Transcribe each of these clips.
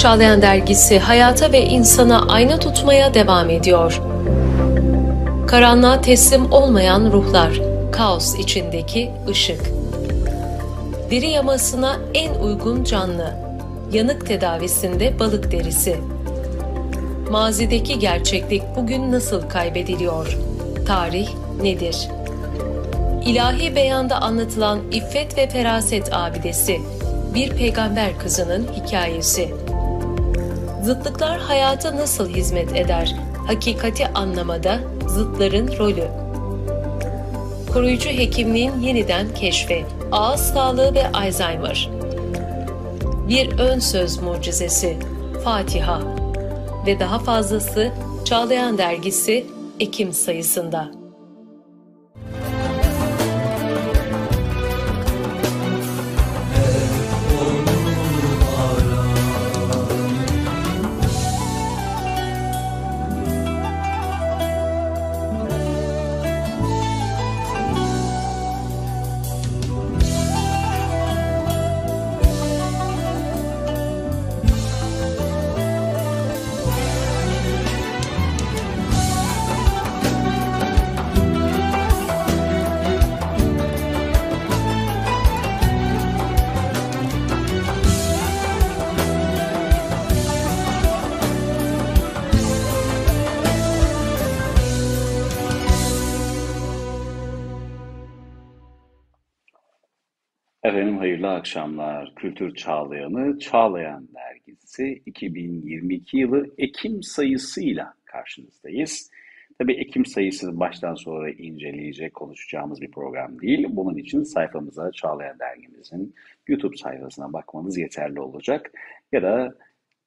Çağlayan Dergisi hayata ve insana ayna tutmaya devam ediyor. Karanlığa teslim olmayan ruhlar, kaos içindeki ışık. Deri yamasına en uygun canlı, yanık tedavisinde balık derisi. Mazideki gerçeklik bugün nasıl kaybediliyor? Tarih nedir? İlahi beyanda anlatılan iffet ve feraset abidesi, bir peygamber kızının hikayesi. Zıtlıklar hayata nasıl hizmet eder? Hakikati anlamada zıtların rolü. Koruyucu hekimliğin yeniden keşfi, ağız sağlığı ve Alzheimer. Bir ön söz mucizesi, Fatiha ve daha fazlası Çağlayan Dergisi Ekim sayısında. Akşamlar. Kültür Çağlayanı Çağlayan Dergisi 2022 yılı Ekim sayısıyla karşınızdayız. Tabii Ekim sayısını baştan sonra inceleyecek, konuşacağımız bir program değil. Bunun için sayfamıza Çağlayan Dergimizin YouTube sayfasına bakmanız yeterli olacak. Ya da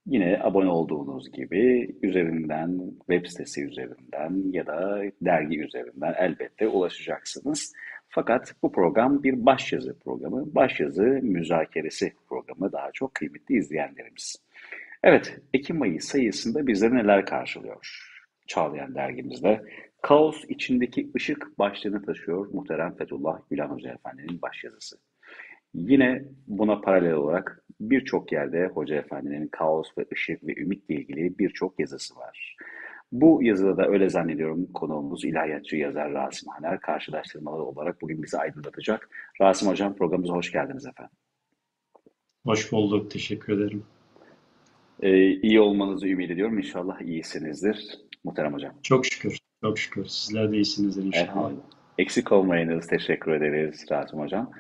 yine abone olduğunuz gibi üzerinden, web sitesi üzerinden ya da dergi üzerinden elbette ulaşacaksınız. Fakat bu program bir başyazı programı, başyazı müzakeresi programı daha çok kıymetli izleyenlerimiz. Evet, Ekim ayı sayısında bizleri neler karşılıyor? Çağlayan dergimizde Kaos içindeki ışık başlığını taşıyor muhterem Fethullah Gülen Hoca Efendi'nin başyazısı. Yine buna paralel olarak birçok yerde Hoca Efendi'nin kaos ve ışık ve ümitle ilgili birçok yazısı var. Bu yazıda da öyle zannediyorum konuğumuz ilahiyatçı yazar Rasim Haner karşılaştırmaları olarak bugün bizi aydınlatacak. Rasim Hocam programımıza hoş geldiniz efendim. Hoş bulduk, teşekkür ederim. Ee, iyi olmanızı ümit ediyorum. İnşallah iyisinizdir. Muhterem Hocam. Çok şükür, çok şükür. Sizler de iyisinizdir inşallah. Eksik olmayınız. Teşekkür ederiz Rasim Hocam.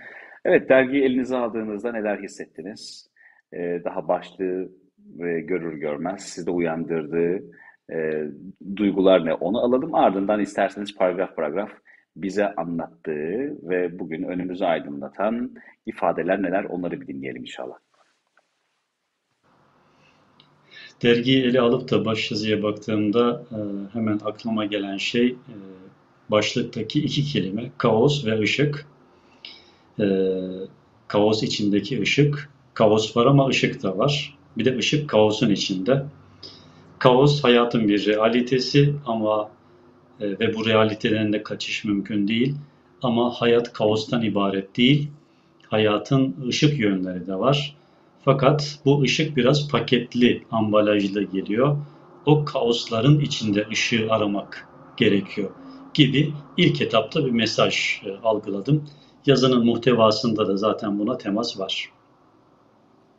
Evet, dergiyi elinize aldığınızda neler hissettiniz? Ee, daha başlığı ve görür görmez sizi uyandırdığı e, duygular ne onu alalım. Ardından isterseniz paragraf paragraf bize anlattığı ve bugün önümüzü aydınlatan ifadeler neler onları bir dinleyelim inşallah. Dergiyi ele alıp da başyazıya baktığımda e, hemen aklıma gelen şey e, başlıktaki iki kelime kaos ve ışık. E, kaos içindeki ışık. Kaos var ama ışık da var. Bir de ışık kaosun içinde. Kaos hayatın bir realitesi ama e, ve bu realiteden de kaçış mümkün değil. Ama hayat kaostan ibaret değil. Hayatın ışık yönleri de var. Fakat bu ışık biraz paketli, ambalajlı geliyor. O kaosların içinde ışığı aramak gerekiyor gibi ilk etapta bir mesaj e, algıladım. Yazının muhtevasında da zaten buna temas var.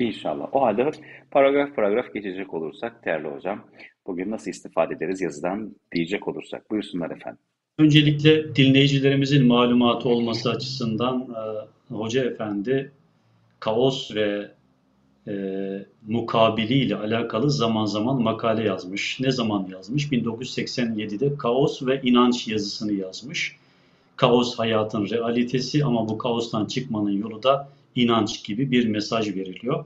İnşallah. O halde paragraf paragraf geçecek olursak değerli hocam, bugün nasıl istifade ederiz yazıdan diyecek olursak. Buyursunlar efendim. Öncelikle dinleyicilerimizin malumatı olması açısından e, Hoca Efendi kaos ve e, mukabiliyle alakalı zaman zaman makale yazmış. Ne zaman yazmış? 1987'de Kaos ve İnanç yazısını yazmış. Kaos hayatın realitesi ama bu kaostan çıkmanın yolu da inanç gibi bir mesaj veriliyor.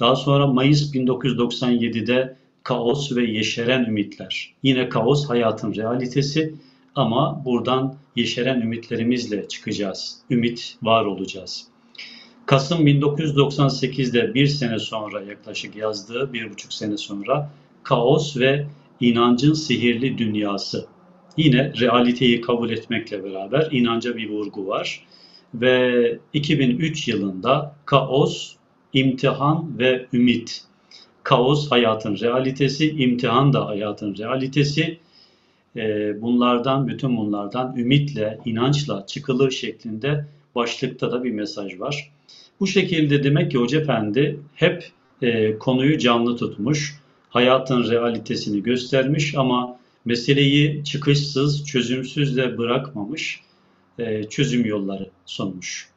Daha sonra Mayıs 1997'de Kaos ve Yeşeren Ümitler. Yine kaos hayatın realitesi ama buradan yeşeren ümitlerimizle çıkacağız. Ümit var olacağız. Kasım 1998'de bir sene sonra yaklaşık yazdığı bir buçuk sene sonra Kaos ve inancın sihirli dünyası. Yine realiteyi kabul etmekle beraber inanca bir vurgu var. Ve 2003 yılında Kaos, imtihan ve ümit. kaos hayatın realitesi, imtihan da hayatın realitesi. E, bunlardan, bütün bunlardan ümitle, inançla çıkılır şeklinde başlıkta da bir mesaj var. Bu şekilde demek ki Hoca Efendi hep e, konuyu canlı tutmuş, hayatın realitesini göstermiş ama meseleyi çıkışsız, çözümsüz de bırakmamış, e, çözüm yolları sunmuş.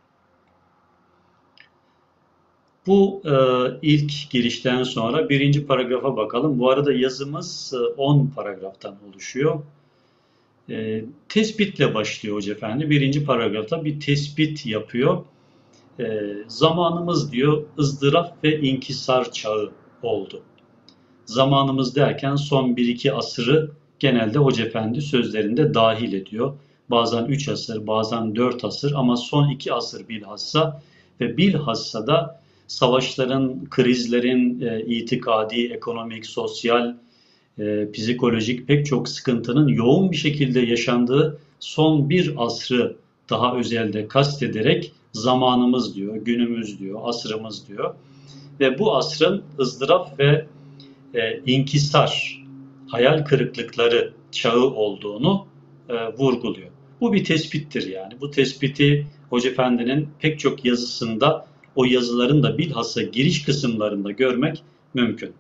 Bu e, ilk girişten sonra birinci paragrafa bakalım. Bu arada yazımız 10 e, paragraftan oluşuyor. E, tespitle başlıyor Hoca Efendi. Birinci paragrafta bir tespit yapıyor. Zamanımız diyor ızdırap ve inkisar çağı oldu. Zamanımız derken son 1-2 asırı genelde Hoca Efendi sözlerinde dahil ediyor. Bazen 3 asır, bazen 4 asır ama son 2 asır bilhassa ve bilhassa da savaşların, krizlerin e, itikadi, ekonomik, sosyal, e, psikolojik pek çok sıkıntının yoğun bir şekilde yaşandığı son bir asrı daha özelde kastederek zamanımız diyor, günümüz diyor, asrımız diyor. Ve bu asrın ızdırap ve e, inkisar, hayal kırıklıkları çağı olduğunu e, vurguluyor. Bu bir tespittir yani. Bu tespiti Hoca Efendi'nin pek çok yazısında o yazıların da bilhassa giriş kısımlarında görmek mümkün.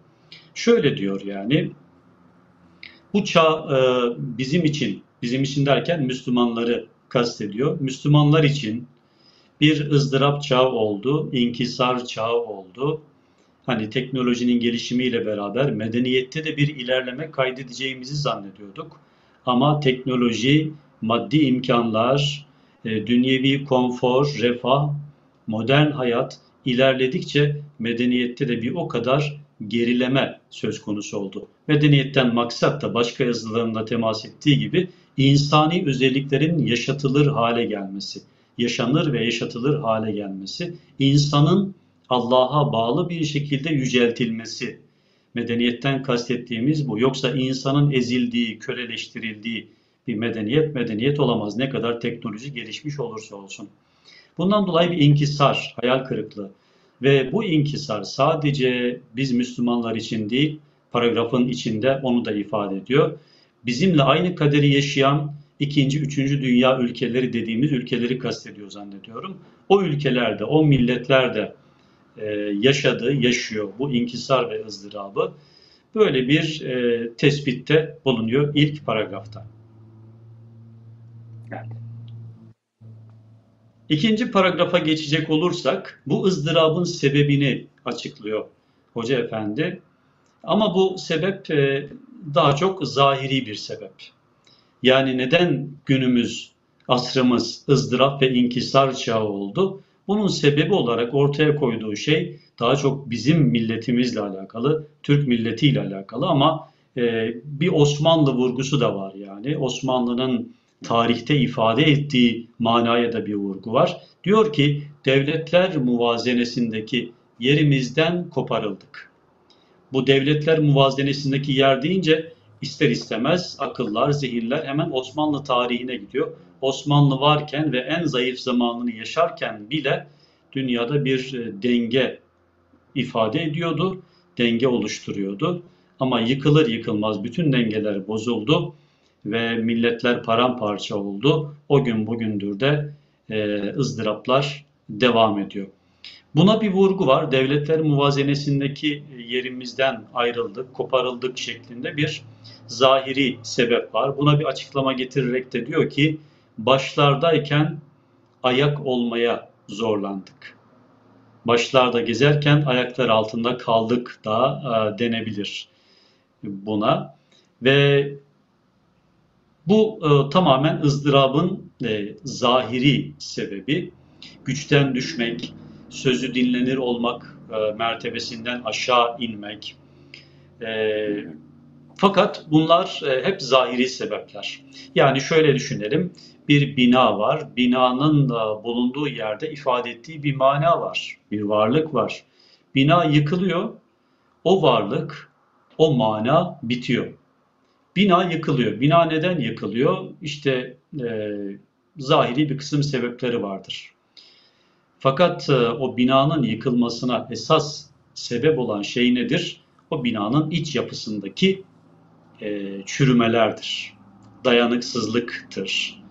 Şöyle diyor yani, bu çağ e, bizim için, bizim için derken Müslümanları kastediyor. Müslümanlar için bir ızdırap çağı oldu, inkisar çağı oldu. Hani teknolojinin gelişimiyle beraber medeniyette de bir ilerleme kaydedeceğimizi zannediyorduk. Ama teknoloji, maddi imkanlar, e, dünyevi konfor, refah modern hayat ilerledikçe medeniyette de bir o kadar gerileme söz konusu oldu. Medeniyetten maksat da başka yazılarında temas ettiği gibi insani özelliklerin yaşatılır hale gelmesi, yaşanır ve yaşatılır hale gelmesi, insanın Allah'a bağlı bir şekilde yüceltilmesi. Medeniyetten kastettiğimiz bu. Yoksa insanın ezildiği, köleleştirildiği bir medeniyet medeniyet olamaz. Ne kadar teknoloji gelişmiş olursa olsun. Bundan dolayı bir inkisar, hayal kırıklığı. Ve bu inkisar sadece biz Müslümanlar için değil, paragrafın içinde onu da ifade ediyor. Bizimle aynı kaderi yaşayan ikinci, üçüncü dünya ülkeleri dediğimiz ülkeleri kastediyor zannediyorum. O ülkelerde, o milletlerde e, yaşadı, yaşıyor bu inkisar ve ızdırabı. Böyle bir e, tespitte bulunuyor ilk paragrafta. Evet. İkinci paragrafa geçecek olursak bu ızdırabın sebebini açıklıyor Hoca Efendi. Ama bu sebep e, daha çok zahiri bir sebep. Yani neden günümüz, asrımız ızdırap ve inkisar çağı oldu? Bunun sebebi olarak ortaya koyduğu şey daha çok bizim milletimizle alakalı, Türk milletiyle alakalı ama e, bir Osmanlı vurgusu da var yani. Osmanlı'nın tarihte ifade ettiği manaya da bir vurgu var. Diyor ki devletler muvazenesindeki yerimizden koparıldık. Bu devletler muvazenesindeki yer deyince ister istemez akıllar, zihinler hemen Osmanlı tarihine gidiyor. Osmanlı varken ve en zayıf zamanını yaşarken bile dünyada bir e, denge ifade ediyordu, denge oluşturuyordu. Ama yıkılır yıkılmaz bütün dengeler bozuldu ve milletler paramparça oldu. O gün bugündür de e, ızdıraplar devam ediyor. Buna bir vurgu var. Devletler muvazenesindeki yerimizden ayrıldık, koparıldık şeklinde bir zahiri sebep var. Buna bir açıklama getirerek de diyor ki başlardayken ayak olmaya zorlandık. Başlarda gezerken ayaklar altında kaldık da e, denebilir buna. Ve bu e, tamamen ızdırabın e, zahiri sebebi. Güçten düşmek, sözü dinlenir olmak, e, mertebesinden aşağı inmek. E, fakat bunlar e, hep zahiri sebepler. Yani şöyle düşünelim, bir bina var, binanın da bulunduğu yerde ifade ettiği bir mana var, bir varlık var. Bina yıkılıyor, o varlık, o mana bitiyor. Bina yıkılıyor. Bina neden yıkılıyor? İşte e, zahiri bir kısım sebepleri vardır. Fakat e, o binanın yıkılmasına esas sebep olan şey nedir? o binanın iç yapısındaki e, çürümelerdir. Dayanıksızlıktır.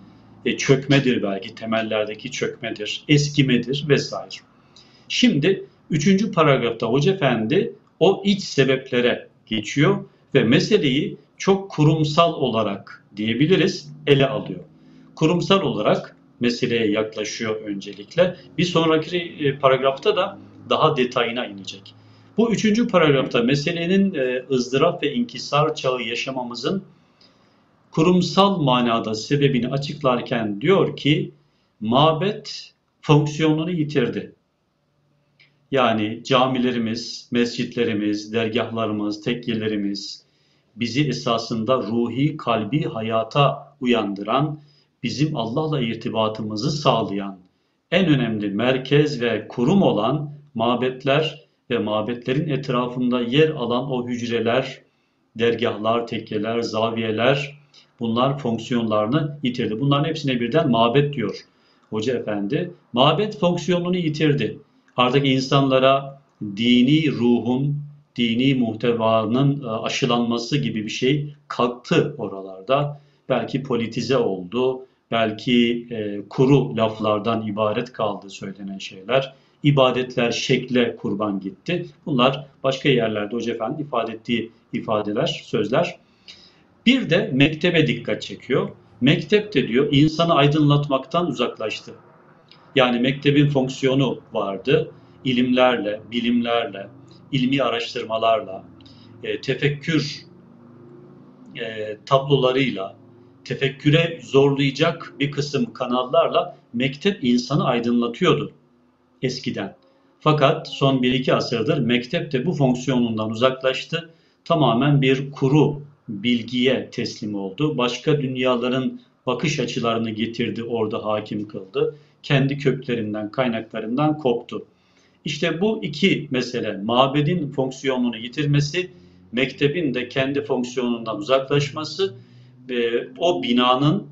E, çökmedir belki, temellerdeki çökmedir, eskimedir vesaire. Şimdi üçüncü paragrafta Hoca Efendi o iç sebeplere geçiyor ve meseleyi çok kurumsal olarak diyebiliriz ele alıyor. Kurumsal olarak meseleye yaklaşıyor öncelikle. Bir sonraki e, paragrafta da daha detayına inecek. Bu üçüncü paragrafta meselenin e, ızdırap ve inkisar çağı yaşamamızın kurumsal manada sebebini açıklarken diyor ki mabet fonksiyonunu yitirdi. Yani camilerimiz, mescitlerimiz, dergahlarımız, tekkelerimiz bizi esasında ruhi, kalbi hayata uyandıran, bizim Allah'la irtibatımızı sağlayan en önemli merkez ve kurum olan mabetler ve mabetlerin etrafında yer alan o hücreler, dergahlar, tekkeler, zaviyeler bunlar fonksiyonlarını yitirdi. Bunların hepsine birden mabet diyor Hoca Efendi. Mabet fonksiyonunu yitirdi. Artık insanlara dini ruhun, dini muhtevanın e, aşılanması gibi bir şey kalktı oralarda. Belki politize oldu, belki e, kuru laflardan ibaret kaldı söylenen şeyler. İbadetler şekle kurban gitti. Bunlar başka yerlerde Hoca Efendi ifade ettiği ifadeler, sözler. Bir de mektebe dikkat çekiyor. Mektep de diyor insanı aydınlatmaktan uzaklaştı. Yani mektebin fonksiyonu vardı. İlimlerle, bilimlerle, ilmi araştırmalarla, e, tefekkür e, tablolarıyla, tefekküre zorlayacak bir kısım kanallarla mektep insanı aydınlatıyordu eskiden. Fakat son 1-2 asırdır mektep de bu fonksiyonundan uzaklaştı. Tamamen bir kuru bilgiye teslim oldu. Başka dünyaların bakış açılarını getirdi, orada hakim kıldı. Kendi köklerinden, kaynaklarından koptu. İşte bu iki mesele, mabedin fonksiyonunu yitirmesi, mektebin de kendi fonksiyonundan uzaklaşması ve o binanın,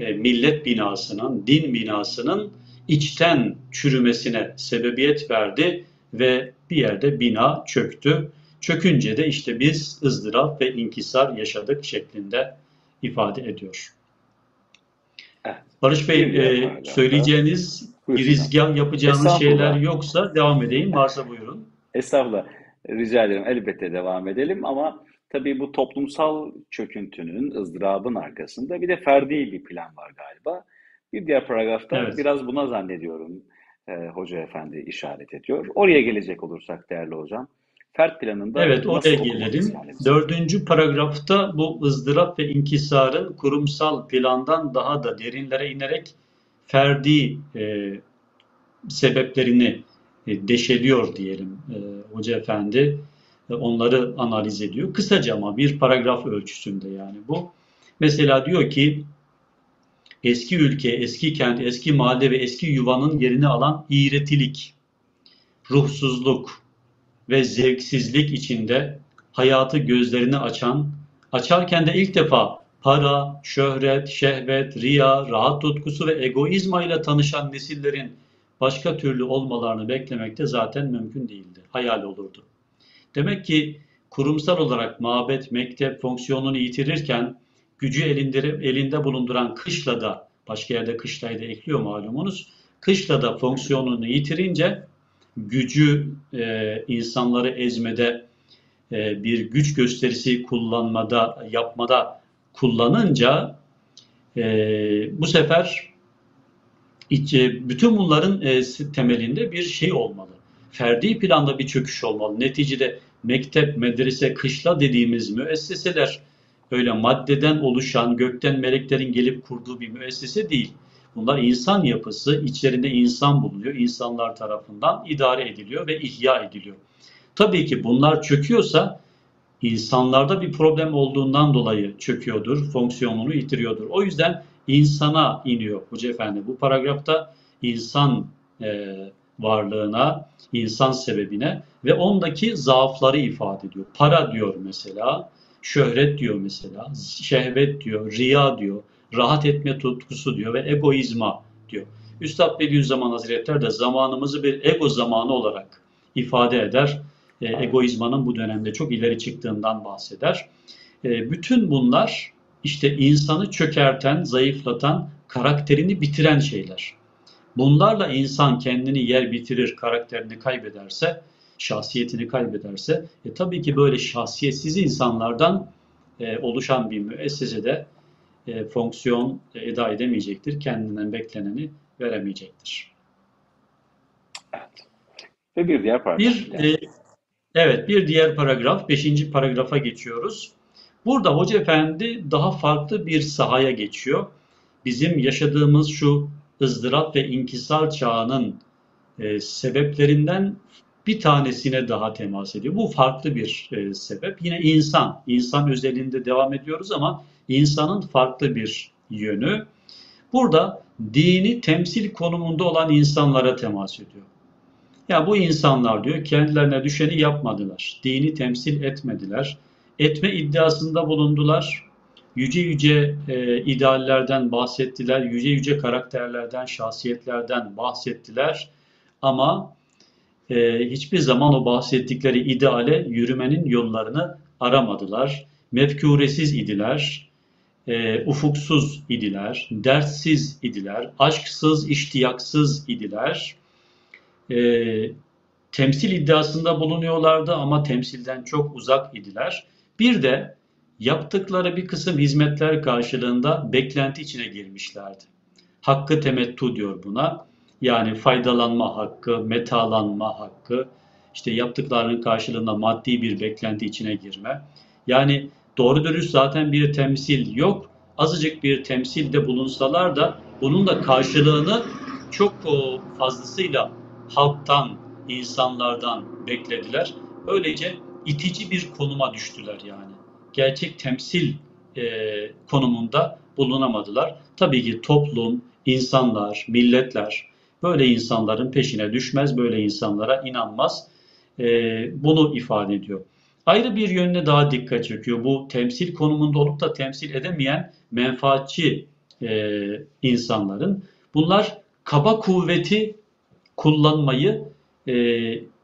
e, millet binasının, din binasının içten çürümesine sebebiyet verdi ve bir yerde bina çöktü. Çökünce de işte biz ızdırap ve inkisar yaşadık şeklinde ifade ediyor. Evet. Barış Bey e, söyleyeceğiniz, girizgah yapacağınız şeyler yoksa devam edeyim. Varsa buyurun. Estağfurullah. Rica ederim. Elbette devam edelim ama tabii bu toplumsal çöküntünün, ızdırabın arkasında bir de ferdi bir plan var galiba. Bir diğer paragrafta evet. biraz buna zannediyorum e, Hoca Efendi işaret ediyor. Oraya gelecek olursak değerli hocam. Fert planında Evet oraya gelelim. Dördüncü paragrafta bu ızdırap ve inkisarın kurumsal plandan daha da derinlere inerek ferdi e, sebeplerini e, deşeliyor diyelim e, Hoca Efendi. E, onları analiz ediyor. Kısaca ama bir paragraf ölçüsünde yani bu. Mesela diyor ki eski ülke, eski kent, eski mahalle ve eski yuvanın yerini alan iğretilik, ruhsuzluk ve zevksizlik içinde hayatı gözlerini açan, açarken de ilk defa para, şöhret, şehvet, riya, rahat tutkusu ve egoizma ile tanışan nesillerin başka türlü olmalarını beklemek de zaten mümkün değildi. Hayal olurdu. Demek ki kurumsal olarak mabet, mektep fonksiyonunu yitirirken gücü elinde, elinde bulunduran kışla da başka yerde kışlayı da ekliyor malumunuz. Kışla da fonksiyonunu yitirince gücü e, insanları ezmede e, bir güç gösterisi kullanmada yapmada kullanınca e, bu sefer içe, bütün bunların e, temelinde bir şey olmalı. Ferdi planda bir çöküş olmalı. Neticede mektep, medrese, kışla dediğimiz müesseseler öyle maddeden oluşan, gökten meleklerin gelip kurduğu bir müessese değil. Bunlar insan yapısı, içlerinde insan bulunuyor, insanlar tarafından idare ediliyor ve ihya ediliyor. Tabii ki bunlar çöküyorsa insanlarda bir problem olduğundan dolayı çöküyordur, fonksiyonunu yitiriyordur. O yüzden insana iniyor Hoca Efendi. Bu paragrafta insan e, varlığına, insan sebebine ve ondaki zaafları ifade ediyor. Para diyor mesela, şöhret diyor mesela, şehvet diyor, riya diyor, rahat etme tutkusu diyor ve egoizma diyor. Üstad Bediüzzaman Hazretleri de zamanımızı bir ego zamanı olarak ifade eder. e, egoizmanın bu dönemde çok ileri çıktığından bahseder. E, bütün bunlar işte insanı çökerten, zayıflatan, karakterini bitiren şeyler. Bunlarla insan kendini yer bitirir, karakterini kaybederse, şahsiyetini kaybederse, e, tabii ki böyle şahsiyetsiz insanlardan e, oluşan bir müessesede e, fonksiyon e, eda edemeyecektir, kendinden bekleneni veremeyecektir. Evet. Ve bir diğer paragraf. Bir, e, evet, bir diğer paragraf, beşinci paragrafa geçiyoruz. Burada Hoca Efendi daha farklı bir sahaya geçiyor. Bizim yaşadığımız şu ızdırap ve inkisar çağının e, sebeplerinden bir tanesine daha temas ediyor. Bu farklı bir e, sebep. Yine insan, insan özelinde devam ediyoruz ama insanın farklı bir yönü. Burada dini temsil konumunda olan insanlara temas ediyor. Ya bu insanlar diyor kendilerine düşeni yapmadılar. Dini temsil etmediler. Etme iddiasında bulundular. Yüce yüce e, ideallerden bahsettiler. Yüce yüce karakterlerden, şahsiyetlerden bahsettiler. Ama e, hiçbir zaman o bahsettikleri ideale yürümenin yollarını aramadılar. Mefkuresiz idiler, e, ufuksuz idiler, dertsiz idiler, aşksız, iştiyaksız idiler. E, temsil iddiasında bulunuyorlardı ama temsilden çok uzak idiler. Bir de yaptıkları bir kısım hizmetler karşılığında beklenti içine girmişlerdi. Hakkı temettu diyor buna. Yani faydalanma hakkı, metalanma hakkı, işte yaptıklarının karşılığında maddi bir beklenti içine girme. Yani doğru dürüst zaten bir temsil yok. Azıcık bir temsilde bulunsalar da bunun da karşılığını çok fazlasıyla halktan, insanlardan beklediler. Öylece itici bir konuma düştüler yani. Gerçek temsil e, konumunda bulunamadılar. Tabii ki toplum, insanlar, milletler böyle insanların peşine düşmez, böyle insanlara inanmaz. E, bunu ifade ediyor. Ayrı bir yönüne daha dikkat çekiyor. Bu temsil konumunda olup da temsil edemeyen menfaatçi e, insanların. Bunlar kaba kuvveti kullanmayı e,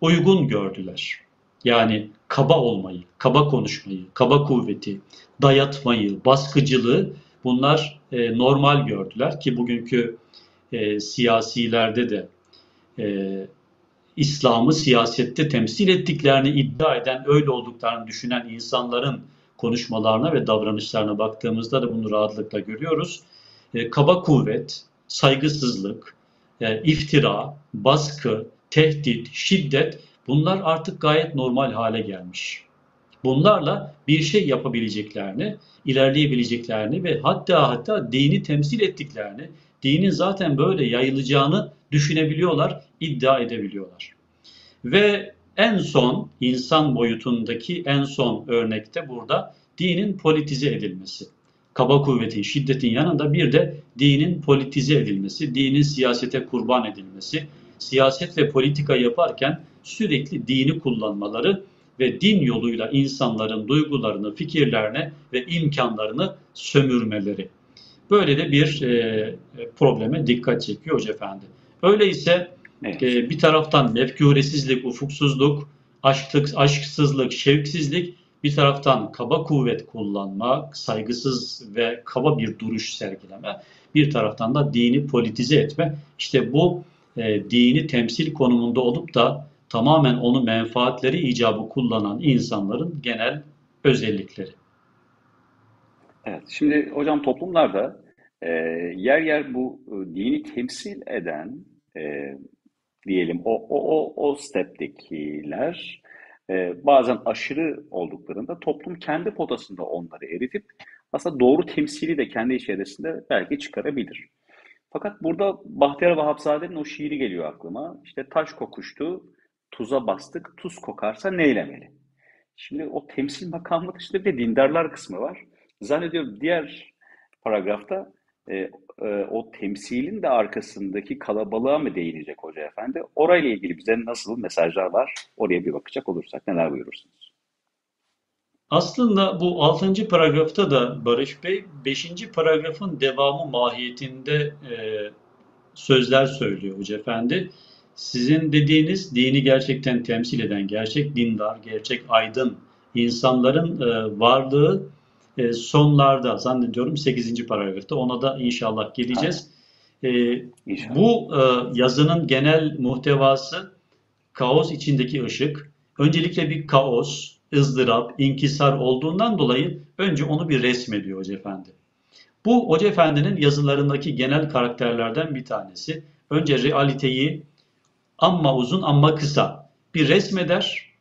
uygun gördüler. Yani kaba olmayı, kaba konuşmayı, kaba kuvveti, dayatmayı, baskıcılığı bunlar e, normal gördüler ki bugünkü e, siyasilerde de e, İslam'ı siyasette temsil ettiklerini iddia eden, öyle olduklarını düşünen insanların konuşmalarına ve davranışlarına baktığımızda da bunu rahatlıkla görüyoruz. E, kaba kuvvet, saygısızlık, e, iftira, baskı, tehdit, şiddet bunlar artık gayet normal hale gelmiş. Bunlarla bir şey yapabileceklerini, ilerleyebileceklerini ve hatta hatta dini temsil ettiklerini, dinin zaten böyle yayılacağını düşünebiliyorlar, iddia edebiliyorlar. Ve en son insan boyutundaki en son örnekte burada dinin politize edilmesi. Kaba kuvvetin, şiddetin yanında bir de dinin politize edilmesi, dinin siyasete kurban edilmesi, siyaset ve politika yaparken sürekli dini kullanmaları ve din yoluyla insanların duygularını, fikirlerini ve imkanlarını sömürmeleri. Böyle de bir e, probleme dikkat çekiyor Hoca Efendi. Öyleyse evet. e, bir taraftan mefkuresizlik, ufuksuzluk, aşklık, aşksızlık, şevksizlik, bir taraftan kaba kuvvet kullanma, saygısız ve kaba bir duruş sergileme, bir taraftan da dini politize etme. İşte bu e, dini temsil konumunda olup da tamamen onu menfaatleri icabı kullanan insanların genel özellikleri. Evet, şimdi hocam toplumlarda e, yer yer bu e, dini temsil eden e, diyelim o o o o step'tekiler e, bazen aşırı olduklarında toplum kendi potasında onları eritip aslında doğru temsili de kendi içerisinde belki çıkarabilir. Fakat burada Bahtiyar Vahapzade'nin o şiiri geliyor aklıma. İşte taş kokuştu, tuza bastık, tuz kokarsa neylemeli? Şimdi o temsil makamı dışında bir de dindarlar kısmı var. Zannediyorum diğer paragrafta e, e, o temsilin de arkasındaki kalabalığa mı değinecek Hoca Efendi? Orayla ilgili bize nasıl mesajlar var? Oraya bir bakacak olursak neler buyurursunuz? Aslında bu 6. paragrafta da Barış Bey 5. paragrafın devamı mahiyetinde e, sözler söylüyor Hoca Efendi. sizin dediğiniz dini gerçekten temsil eden, gerçek dindar, gerçek aydın insanların e, varlığı e, sonlarda zannediyorum 8. paragrafta ona da inşallah geleceğiz. E, İnşallah. bu e, yazının genel muhtevası kaos içindeki ışık. Öncelikle bir kaos, ızdırap, inkisar olduğundan dolayı önce onu bir resmediyor Hoca Efendi. Bu Hoca Efendi'nin yazılarındaki genel karakterlerden bir tanesi. Önce realiteyi amma uzun amma kısa bir resmeder.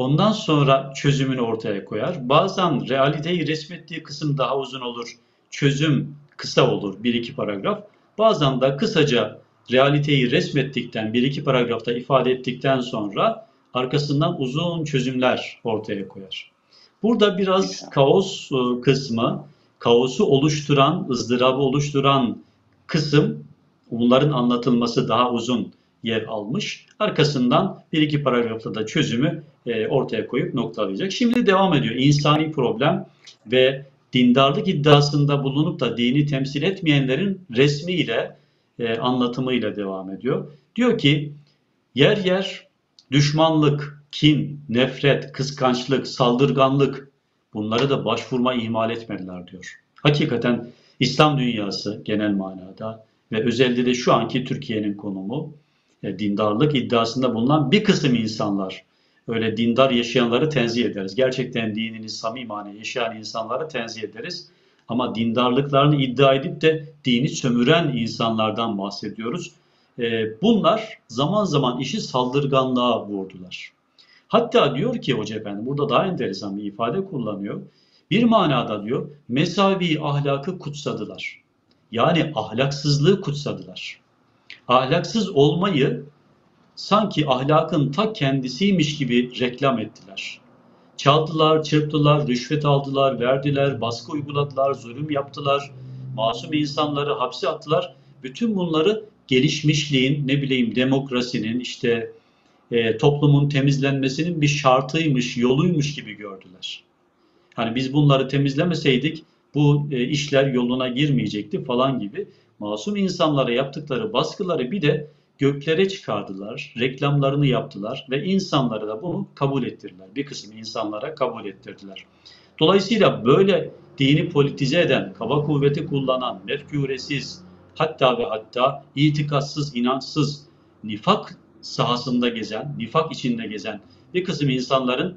Ondan sonra çözümünü ortaya koyar. Bazen realiteyi resmettiği kısım daha uzun olur. Çözüm kısa olur. Bir iki paragraf. Bazen de kısaca realiteyi resmettikten, bir iki paragrafta ifade ettikten sonra arkasından uzun çözümler ortaya koyar. Burada biraz kaos e, kısmı, kaosu oluşturan, ızdırabı oluşturan kısım, bunların anlatılması daha uzun yer almış. Arkasından bir iki paragrafta da çözümü e, ortaya koyup noktalayacak. Şimdi devam ediyor. İnsani problem ve dindarlık iddiasında bulunup da dini temsil etmeyenlerin resmiyle, e, anlatımıyla devam ediyor. Diyor ki yer yer düşmanlık, kin, nefret, kıskançlık, saldırganlık bunları da başvurma ihmal etmediler diyor. Hakikaten İslam dünyası genel manada ve özellikle de şu anki Türkiye'nin konumu e, dindarlık iddiasında bulunan bir kısım insanlar öyle dindar yaşayanları tenzih ederiz. Gerçekten dinini samimane yaşayan insanları tenzih ederiz. Ama dindarlıklarını iddia edip de dini sömüren insanlardan bahsediyoruz. E, bunlar zaman zaman işi saldırganlığa vurdular. Hatta diyor ki Hoca Efendi burada daha enteresan bir ifade kullanıyor. Bir manada diyor mesavi ahlakı kutsadılar. Yani ahlaksızlığı kutsadılar. Ahlaksız olmayı sanki ahlakın ta kendisiymiş gibi reklam ettiler. Çaldılar, çırptılar, rüşvet aldılar, verdiler, baskı uyguladılar, zulüm yaptılar, masum insanları hapse attılar. Bütün bunları gelişmişliğin, ne bileyim demokrasinin, işte e, toplumun temizlenmesinin bir şartıymış, yoluymuş gibi gördüler. Hani biz bunları temizlemeseydik bu e, işler yoluna girmeyecekti falan gibi masum insanlara yaptıkları baskıları bir de göklere çıkardılar, reklamlarını yaptılar ve insanlara da bunu kabul ettirdiler. Bir kısım insanlara kabul ettirdiler. Dolayısıyla böyle dini politize eden, kaba kuvveti kullanan, mefkuresiz, hatta ve hatta itikatsız, inançsız, nifak sahasında gezen, nifak içinde gezen bir kısım insanların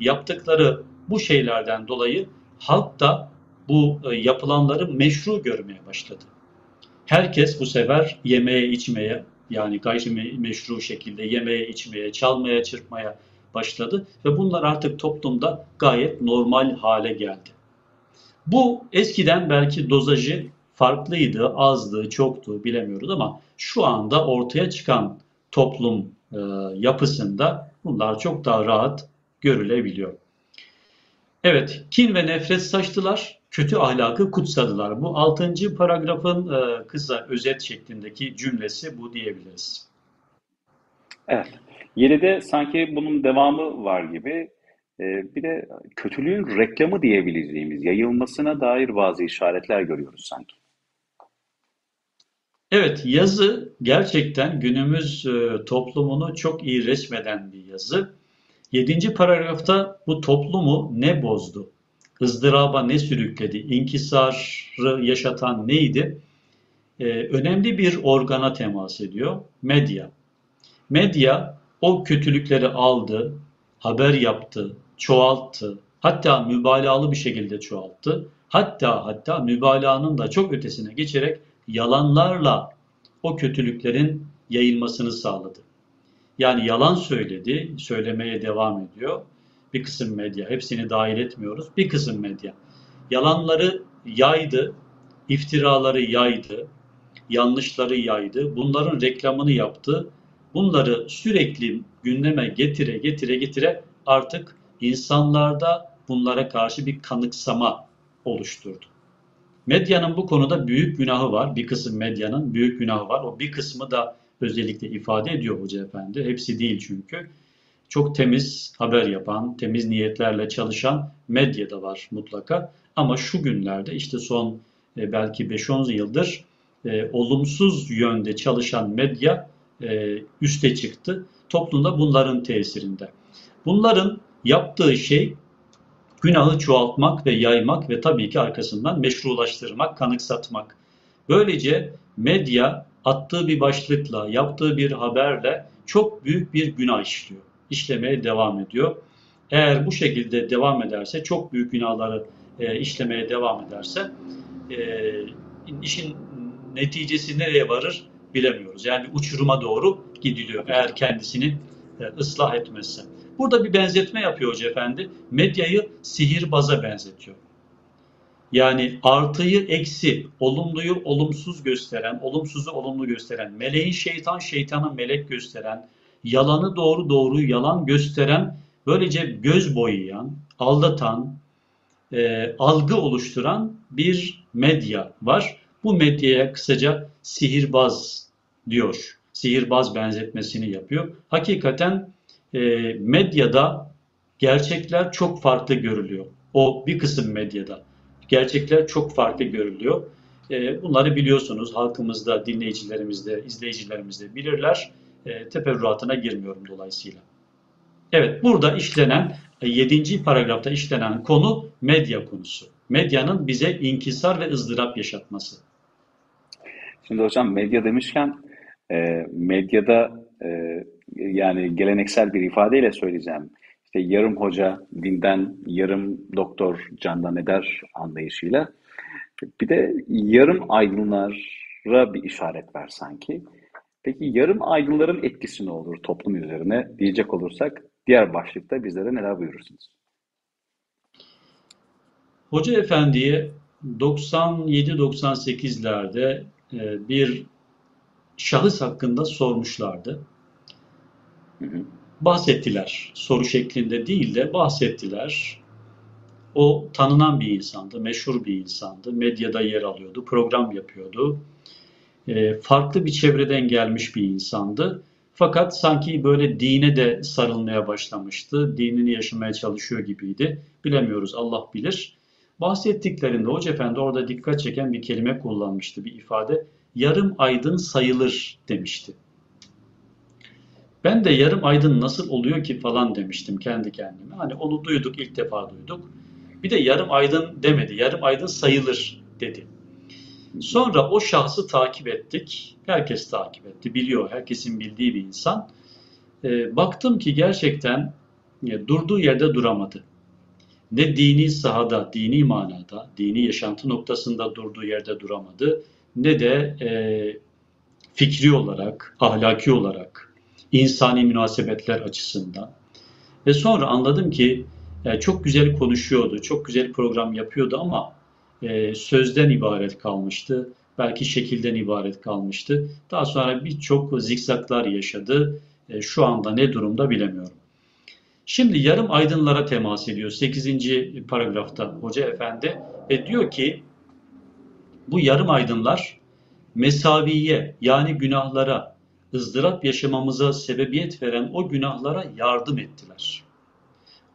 yaptıkları bu şeylerden dolayı halk da bu e, yapılanları meşru görmeye başladı. Herkes bu sefer yemeye, içmeye yani gayrimeşru şekilde yemeye, içmeye, çalmaya, çırpmaya başladı ve bunlar artık toplumda gayet normal hale geldi. Bu eskiden belki dozajı farklıydı, azdı, çoktu bilemiyoruz ama şu anda ortaya çıkan toplum e, yapısında bunlar çok daha rahat görülebiliyor. Evet, kin ve nefret saçtılar, kötü ahlakı kutsadılar. Bu 6. paragrafın e, kısa özet şeklindeki cümlesi bu diyebiliriz. Evet. Yedide sanki bunun devamı var gibi. Ee, bir de kötülüğün reklamı diyebileceğimiz yayılmasına dair bazı işaretler görüyoruz sanki. Evet, yazı gerçekten günümüz e, toplumunu çok iyi resmeden bir yazı. 7. paragrafta bu toplumu ne bozdu? Izdıraba ne sürükledi? İnkisarı yaşatan neydi? Ee, önemli bir organa temas ediyor. Medya. Medya o kötülükleri aldı, haber yaptı, çoğalttı. Hatta mübalağalı bir şekilde çoğalttı. Hatta hatta mübalağanın da çok ötesine geçerek yalanlarla o kötülüklerin yayılmasını sağladı. Yani yalan söyledi, söylemeye devam ediyor bir kısım medya, hepsini dahil etmiyoruz. Bir kısım medya. Yalanları yaydı, iftiraları yaydı, yanlışları yaydı, bunların reklamını yaptı. Bunları sürekli gündeme getire getire getire artık insanlarda bunlara karşı bir kanıksama oluşturdu. Medyanın bu konuda büyük günahı var. Bir kısım medyanın büyük günahı var. O bir kısmı da özellikle ifade ediyor Hoca Efendi. Hepsi değil çünkü çok temiz haber yapan, temiz niyetlerle çalışan medya da var mutlaka. Ama şu günlerde işte son e, belki 5-10 yıldır e, olumsuz yönde çalışan medya e, üste çıktı. Toplumda bunların tesirinde. Bunların yaptığı şey günahı çoğaltmak ve yaymak ve tabii ki arkasından meşrulaştırmak, kanıksatmak. Böylece medya attığı bir başlıkla, yaptığı bir haberle çok büyük bir günah işliyor. İşlemeye devam ediyor. Eğer bu şekilde devam ederse, çok büyük günahları e, işlemeye devam ederse e, işin neticesi nereye varır bilemiyoruz. Yani uçuruma doğru gidiliyor eğer kendisini e, ıslah etmezse. Burada bir benzetme yapıyor Hoca Efendi. Medyayı sihirbaza benzetiyor. Yani artıyı eksi, olumluyu olumsuz gösteren, olumsuzu olumlu gösteren, meleğin şeytan, şeytanı melek gösteren, yalanı doğru doğruyu yalan gösteren, böylece göz boyayan, aldatan, e, algı oluşturan bir medya var. Bu medyaya kısaca sihirbaz diyor. Sihirbaz benzetmesini yapıyor. Hakikaten e, medyada gerçekler çok farklı görülüyor. O bir kısım medyada. Gerçekler çok farklı görülüyor. E, bunları biliyorsunuz halkımızda, dinleyicilerimizde, izleyicilerimizde bilirler. E, teferruatına girmiyorum dolayısıyla. Evet burada işlenen 7. paragrafta işlenen konu medya konusu. Medyanın bize inkisar ve ızdırap yaşatması. Şimdi hocam medya demişken e, medyada e, yani geleneksel bir ifadeyle söyleyeceğim. İşte yarım hoca dinden, yarım doktor candan eder anlayışıyla. Bir de yarım aydınlara bir işaret ver sanki. Peki yarım aydınların etkisi ne olur toplum üzerine diyecek olursak diğer başlıkta bizlere neler buyurursunuz? Hoca Efendi'ye 97-98'lerde e, bir şahıs hakkında sormuşlardı. Bahsettiler. Soru şeklinde değil de bahsettiler. O tanınan bir insandı, meşhur bir insandı. Medyada yer alıyordu, program yapıyordu. E, farklı bir çevreden gelmiş bir insandı. Fakat sanki böyle dine de sarılmaya başlamıştı. Dinini yaşamaya çalışıyor gibiydi. Bilemiyoruz Allah bilir. Bahsettiklerinde Hoca Efendi orada dikkat çeken bir kelime kullanmıştı, bir ifade. Yarım aydın sayılır demişti. Ben de yarım aydın nasıl oluyor ki falan demiştim kendi kendime. Hani onu duyduk, ilk defa duyduk. Bir de yarım aydın demedi, yarım aydın sayılır dedi. Sonra o şahsı takip ettik. Herkes takip etti, biliyor, herkesin bildiği bir insan. E, baktım ki gerçekten e, durduğu yerde duramadı. Ne dini sahada, dini manada, dini yaşantı noktasında durduğu yerde duramadı. Ne de e, fikri olarak, ahlaki olarak, insani münasebetler açısından. Ve sonra anladım ki e, çok güzel konuşuyordu, çok güzel program yapıyordu ama e, sözden ibaret kalmıştı. Belki şekilden ibaret kalmıştı. Daha sonra birçok zikzaklar yaşadı. E, şu anda ne durumda bilemiyorum. Şimdi yarım aydınlara temas ediyor 8. paragrafta Hoca Efendi ve diyor ki bu yarım aydınlar mesaviye yani günahlara, ızdırap yaşamamıza sebebiyet veren o günahlara yardım ettiler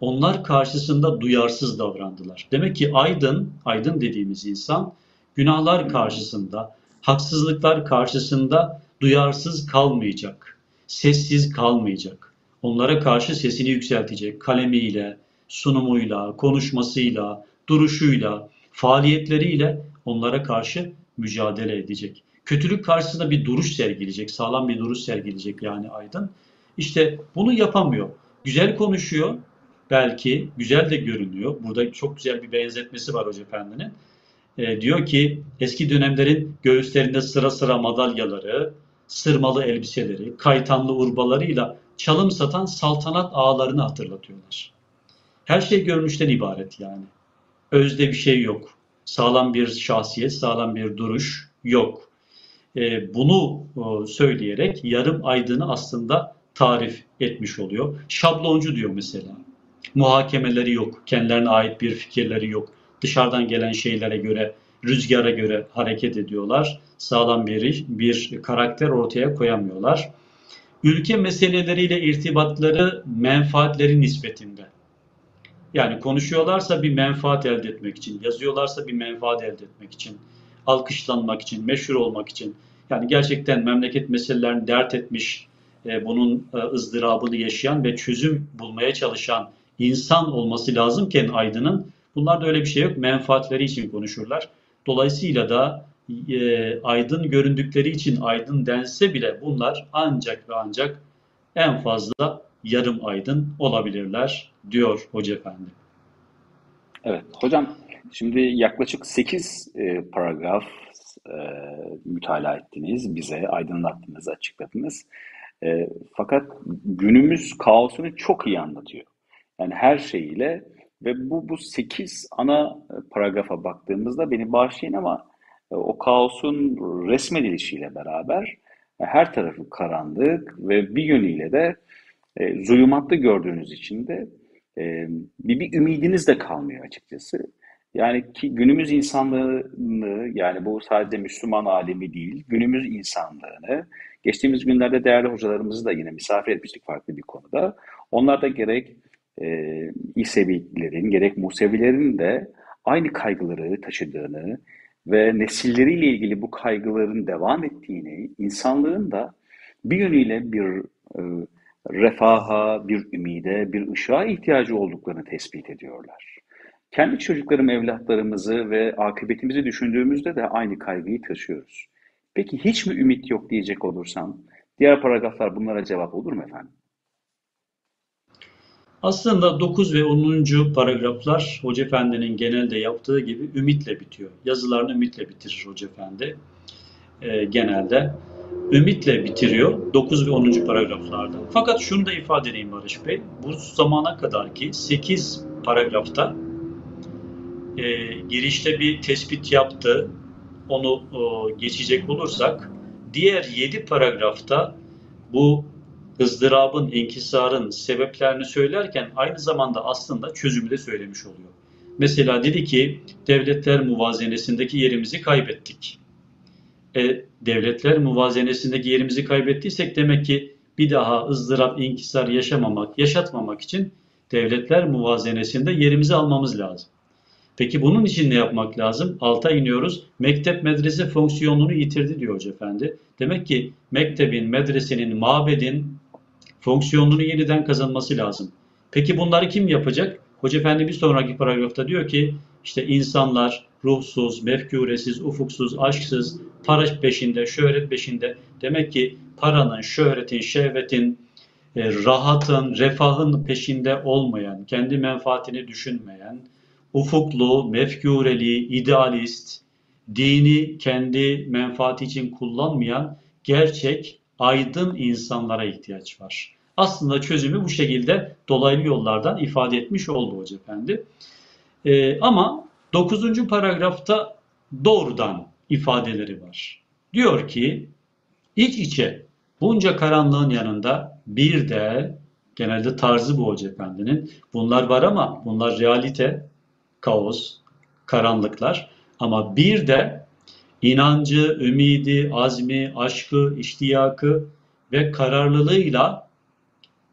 onlar karşısında duyarsız davrandılar. Demek ki aydın, aydın dediğimiz insan günahlar karşısında, haksızlıklar karşısında duyarsız kalmayacak, sessiz kalmayacak. Onlara karşı sesini yükseltecek kalemiyle, sunumuyla, konuşmasıyla, duruşuyla, faaliyetleriyle onlara karşı mücadele edecek. Kötülük karşısında bir duruş sergileyecek, sağlam bir duruş sergileyecek yani aydın. İşte bunu yapamıyor. Güzel konuşuyor, belki güzel de görünüyor. Burada çok güzel bir benzetmesi var Hoca Efendi'nin. E, diyor ki eski dönemlerin göğüslerinde sıra sıra madalyaları, sırmalı elbiseleri, kaytanlı urbalarıyla çalım satan saltanat ağalarını hatırlatıyorlar. Her şey görünüşten ibaret yani. Özde bir şey yok. Sağlam bir şahsiyet, sağlam bir duruş yok. E, bunu e, söyleyerek yarım aydını aslında tarif etmiş oluyor. Şabloncu diyor mesela muhakemeleri yok. Kendilerine ait bir fikirleri yok. Dışarıdan gelen şeylere göre, rüzgara göre hareket ediyorlar. Sağlam bir, bir karakter ortaya koyamıyorlar. Ülke meseleleriyle irtibatları menfaatleri nispetinde. Yani konuşuyorlarsa bir menfaat elde etmek için, yazıyorlarsa bir menfaat elde etmek için, alkışlanmak için, meşhur olmak için, Yani gerçekten memleket meselelerini dert etmiş, e, bunun e, ızdırabını yaşayan ve çözüm bulmaya çalışan insan olması lazımken aydının bunlar da öyle bir şey yok. Menfaatleri için konuşurlar. Dolayısıyla da e, aydın göründükleri için aydın dense bile bunlar ancak ve ancak en fazla yarım aydın olabilirler diyor Hoca Efendi. Evet hocam şimdi yaklaşık 8 e, paragraf e, mütalaa ettiniz, bize aydınlattınız, açıkladınız. E, fakat günümüz kaosunu çok iyi anlatıyor. Yani her şeyiyle ve bu bu 8 ana paragrafa baktığımızda beni bağışlayın ama e, o kaosun resmedilişiyle beraber e, her tarafı karanlık ve bir yönüyle de e, zulümatlı gördüğünüz için de e, bir, bir ümidiniz de kalmıyor açıkçası. Yani ki günümüz insanlığını yani bu sadece Müslüman alemi değil, günümüz insanlığını geçtiğimiz günlerde değerli hocalarımızı da yine misafir etmiştik farklı bir konuda. Onlar da gerek e, İsevilerin gerek Musevilerin de aynı kaygıları taşıdığını ve nesilleriyle ilgili bu kaygıların devam ettiğini, insanlığın da bir yönüyle bir e, refaha, bir ümide, bir ışığa ihtiyacı olduklarını tespit ediyorlar. Kendi çocuklarım, evlatlarımızı ve akıbetimizi düşündüğümüzde de aynı kaygıyı taşıyoruz. Peki hiç mi ümit yok diyecek olursam, diğer paragraflar bunlara cevap olur mu efendim? Aslında 9 ve 10. paragraflar Hoca Efendi'nin genelde yaptığı gibi ümitle bitiyor. Yazılarını ümitle bitirir Hoca Efendi e, genelde. Ümitle bitiriyor 9 ve 10. paragraflarda. Fakat şunu da ifade edeyim Barış Bey. Bu zamana kadar ki 8 paragrafta e, girişte bir tespit yaptı. Onu e, geçecek olursak diğer 7 paragrafta bu ızdırabın, inkisarın sebeplerini söylerken aynı zamanda aslında çözümü de söylemiş oluyor. Mesela dedi ki devletler muvazenesindeki yerimizi kaybettik. E, devletler muvazenesindeki yerimizi kaybettiysek demek ki bir daha ızdırap, inkisar yaşamamak, yaşatmamak için devletler muvazenesinde yerimizi almamız lazım. Peki bunun için ne yapmak lazım? Alta iniyoruz. Mektep medrese fonksiyonunu yitirdi diyor Hoca Efendi. Demek ki mektebin, medresenin, mabedin fonksiyonunu yeniden kazanması lazım. Peki bunları kim yapacak? Hoca Efendi bir sonraki paragrafta diyor ki işte insanlar ruhsuz, mefkuresiz, ufuksuz, aşksız, para peşinde, şöhret peşinde. Demek ki paranın, şöhretin, şehvetin, e, rahatın, refahın peşinde olmayan, kendi menfaatini düşünmeyen, ufuklu, mefkureli, idealist, dini kendi menfaati için kullanmayan gerçek aydın insanlara ihtiyaç var. Aslında çözümü bu şekilde dolaylı yollardan ifade etmiş oldu Hoca Efendi. Ee, ama 9. paragrafta doğrudan ifadeleri var. Diyor ki iç içe bunca karanlığın yanında bir de genelde tarzı bu Hoca Efendi'nin bunlar var ama bunlar realite, kaos, karanlıklar ama bir de inancı, ümidi, azmi, aşkı, iştiyakı ve kararlılığıyla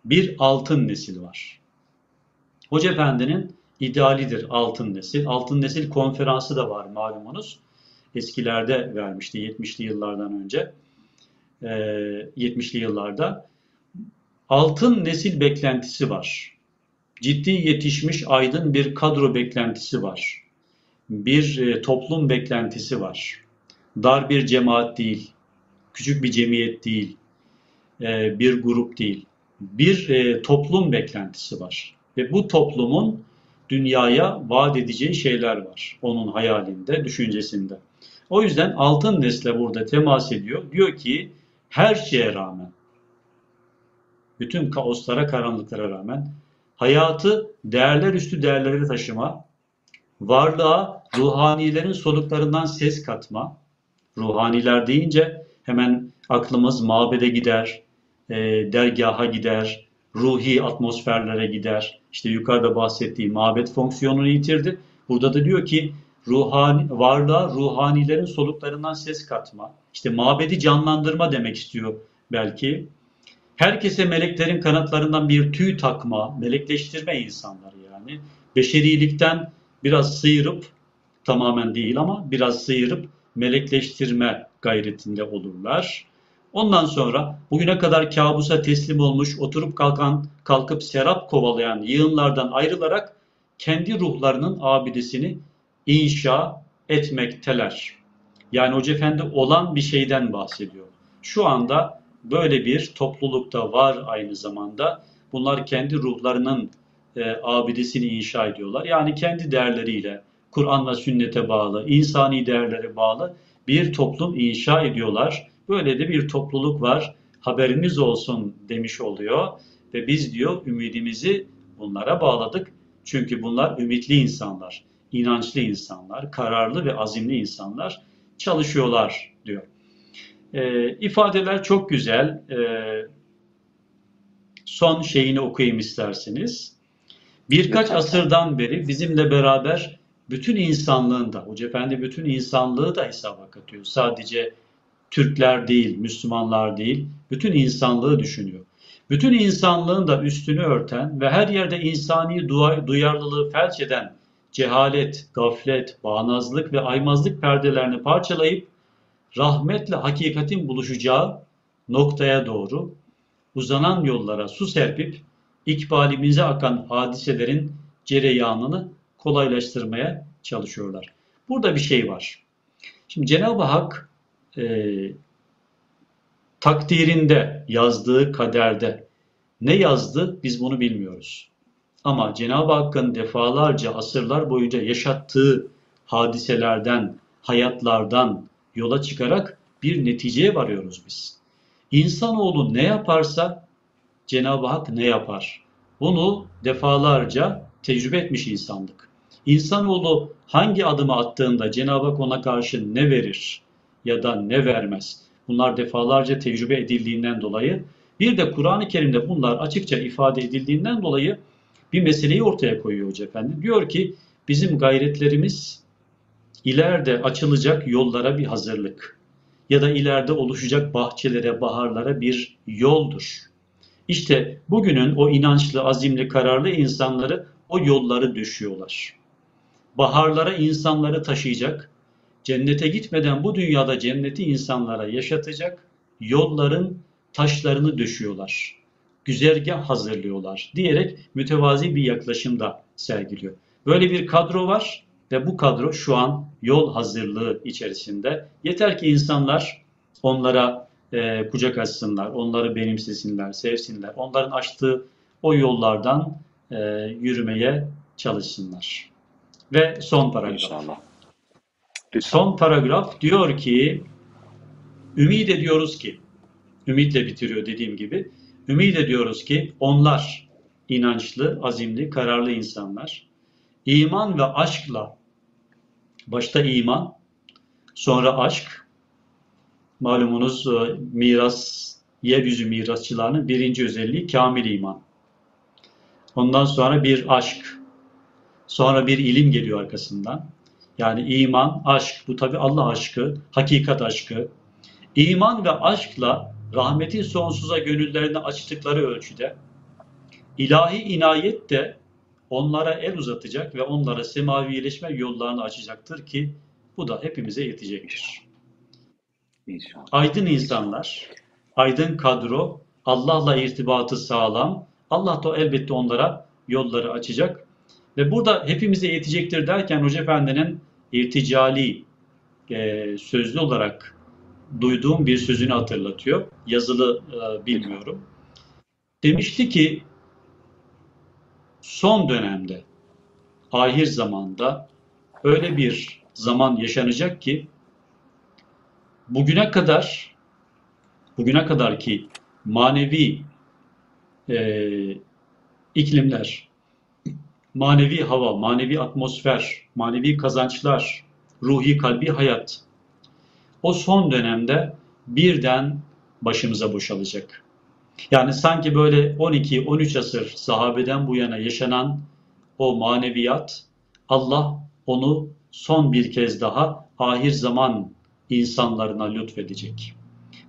bir altın nesil var. Hoca Efendi'nin idealidir altın nesil. Altın nesil konferansı da var malumunuz. Eskilerde vermişti 70'li yıllardan önce. 70'li yıllarda. Altın nesil beklentisi var. Ciddi yetişmiş aydın bir kadro beklentisi var. Bir toplum beklentisi var dar bir cemaat değil, küçük bir cemiyet değil, e, bir grup değil. Bir e, toplum beklentisi var. Ve bu toplumun dünyaya vaat edeceği şeyler var. Onun hayalinde, düşüncesinde. O yüzden altın nesle burada temas ediyor. Diyor ki her şeye rağmen, bütün kaoslara, karanlıklara rağmen hayatı değerler üstü değerleri taşıma, varlığa ruhanilerin soluklarından ses katma, Ruhaniler deyince hemen aklımız mabede gider, e, dergaha gider, ruhi atmosferlere gider. İşte yukarıda bahsettiği mabet fonksiyonunu yitirdi. Burada da diyor ki ruhani, varlığa ruhanilerin soluklarından ses katma. İşte mabedi canlandırma demek istiyor belki. Herkese meleklerin kanatlarından bir tüy takma, melekleştirme insanları yani. Beşerilikten biraz sıyırıp, tamamen değil ama biraz sıyırıp melekleştirme, gayretinde olurlar. Ondan sonra bugüne kadar kabusa teslim olmuş, oturup kalkan, kalkıp serap kovalayan yığınlardan ayrılarak kendi ruhlarının abidesini inşa etmekteler. Yani Hoca Efendi olan bir şeyden bahsediyor. Şu anda böyle bir toplulukta var aynı zamanda. Bunlar kendi ruhlarının e, abidesini inşa ediyorlar. Yani kendi değerleriyle, Kur'an'la sünnete bağlı, insani değerlere bağlı bir toplum inşa ediyorlar. Böyle de bir topluluk var. Haberiniz olsun demiş oluyor. Ve biz diyor ümidimizi bunlara bağladık. Çünkü bunlar ümitli insanlar, inançlı insanlar, kararlı ve azimli insanlar çalışıyorlar diyor. E, ifadeler çok güzel. E, son şeyini okuyayım isterseniz. Birkaç asırdan beri bizimle beraber bütün insanlığın da, Hoca Efendi bütün insanlığı da hesaba katıyor. Sadece Türkler değil, Müslümanlar değil, bütün insanlığı düşünüyor. Bütün insanlığın da üstünü örten ve her yerde insani duyarlılığı felç eden cehalet, gaflet, bağnazlık ve aymazlık perdelerini parçalayıp rahmetle hakikatin buluşacağı noktaya doğru uzanan yollara su serpip ikbalimize akan hadiselerin cereyanını kolaylaştırmaya çalışıyorlar. Burada bir şey var. Şimdi Cenab-ı Hak e, takdirinde, yazdığı kaderde ne yazdı biz bunu bilmiyoruz. Ama Cenab-ı Hakk'ın defalarca asırlar boyunca yaşattığı hadiselerden, hayatlardan yola çıkarak bir neticeye varıyoruz biz. İnsanoğlu ne yaparsa Cenab-ı Hak ne yapar? Bunu defalarca tecrübe etmiş insanlık. İnsanoğlu hangi adımı attığında Cenab-ı Hak ona karşı ne verir ya da ne vermez? Bunlar defalarca tecrübe edildiğinden dolayı bir de Kur'an-ı Kerim'de bunlar açıkça ifade edildiğinden dolayı bir meseleyi ortaya koyuyor Hoca Efendi. Diyor ki bizim gayretlerimiz ileride açılacak yollara bir hazırlık ya da ileride oluşacak bahçelere, baharlara bir yoldur. İşte bugünün o inançlı, azimli, kararlı insanları o yolları düşüyorlar. Baharlara insanları taşıyacak, cennete gitmeden bu dünyada cenneti insanlara yaşatacak yolların taşlarını düşüyorlar. Güzergah hazırlıyorlar diyerek mütevazi bir yaklaşımda sergiliyor. Böyle bir kadro var ve bu kadro şu an yol hazırlığı içerisinde. Yeter ki insanlar onlara e, kucak açsınlar, onları benimsesinler, sevsinler. Onların açtığı o yollardan e, yürümeye çalışsınlar. Ve son paragraf. İnşallah. Son paragraf diyor ki ümit ediyoruz ki ümitle bitiriyor dediğim gibi. Ümit ediyoruz ki onlar inançlı, azimli, kararlı insanlar iman ve aşkla başta iman, sonra aşk. Malumunuz e, miras, yeryüzü mirasçılarının birinci özelliği kamil iman. Ondan sonra bir aşk, sonra bir ilim geliyor arkasından. Yani iman, aşk, bu tabi Allah aşkı, hakikat aşkı. İman ve aşkla rahmetin sonsuza gönüllerini açtıkları ölçüde ilahi inayet de onlara el uzatacak ve onlara semavileşme yollarını açacaktır ki bu da hepimize yetecektir. İnşallah. Aydın insanlar, aydın kadro, Allah'la irtibatı sağlam, Allah da elbette onlara yolları açacak. Ve burada hepimize yetecektir derken Hoca Efendi'nin irticali e, sözlü olarak duyduğum bir sözünü hatırlatıyor. Yazılı e, bilmiyorum. Demişti ki son dönemde, ahir zamanda öyle bir zaman yaşanacak ki bugüne kadar bugüne kadar ki manevi e, iklimler, manevi hava, manevi atmosfer, manevi kazançlar, ruhi kalbi hayat o son dönemde birden başımıza boşalacak. Yani sanki böyle 12-13 asır sahabeden bu yana yaşanan o maneviyat Allah onu son bir kez daha ahir zaman insanlarına lütfedecek.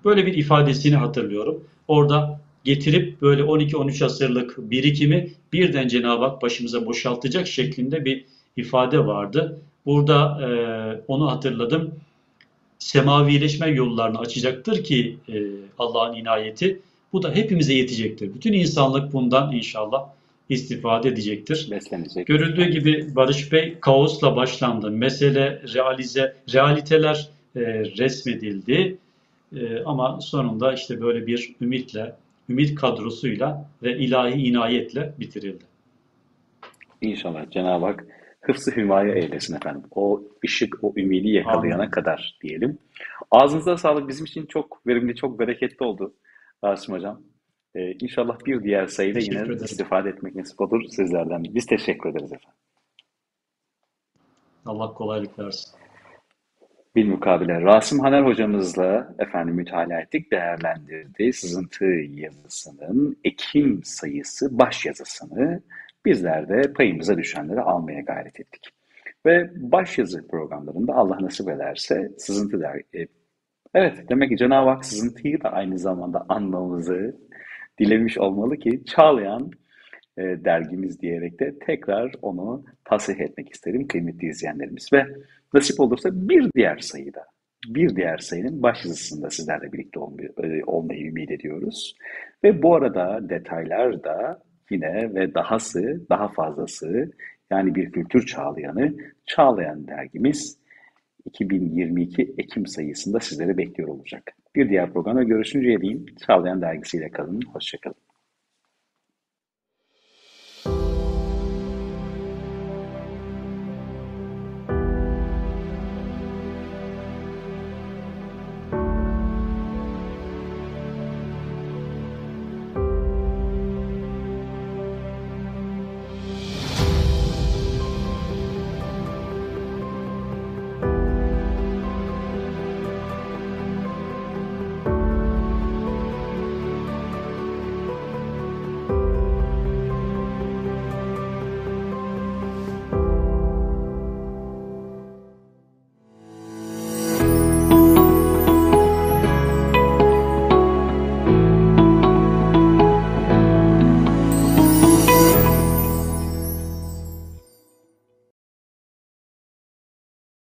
Böyle bir ifadesini hatırlıyorum. Orada getirip böyle 12-13 asırlık birikimi birden Cenab-ı Hak başımıza boşaltacak şeklinde bir ifade vardı. Burada e, onu hatırladım. semavileşme yollarını açacaktır ki e, Allah'ın inayeti. Bu da hepimize yetecektir. Bütün insanlık bundan inşallah istifade edecektir. Beslenecek. Görüldüğü gibi Barış Bey kaosla başlandı. Mesele realize, realiteler e, resmedildi. E, ama sonunda işte böyle bir ümitle, ümit kadrosuyla ve ilahi inayetle bitirildi. İnşallah Cenab-ı Hak hıfzı hümaye eylesin efendim. O ışık, o ümidi yakalayana Amin. kadar diyelim. Ağzınıza sağlık. Bizim için çok verimli, çok bereketli oldu Rasim Hocam. Ee, inşallah bir diğer sayıda yine ederim. istifade etmek nasip olur sizlerden. Biz teşekkür ederiz efendim. Allah kolaylık versin. Bilmukabele Rasım Haner hocamızla efendim mütalaa ettik, değerlendirdi. Sızıntı yazısının Ekim sayısı baş yazısını bizler de payımıza düşenleri almaya gayret ettik. Ve baş yazı programlarında Allah nasip ederse sızıntı der. e, Evet demek ki Cenab-ı Hak sızıntıyı da aynı zamanda anmamızı dilemiş olmalı ki Çağlayan e, dergimiz diyerek de tekrar onu tasih etmek isterim kıymetli izleyenlerimiz. Ve nasip olursa bir diğer sayıda, bir diğer sayının baş yazısında sizlerle birlikte olmayı, e, olmayı ümit ediyoruz. Ve bu arada detaylar da yine ve dahası, daha fazlası yani bir kültür çağlayanı Çağlayan dergimiz 2022 Ekim sayısında sizleri bekliyor olacak. Bir diğer programda görüşünceye değin Çağlayan dergisiyle kalın. Hoşçakalın.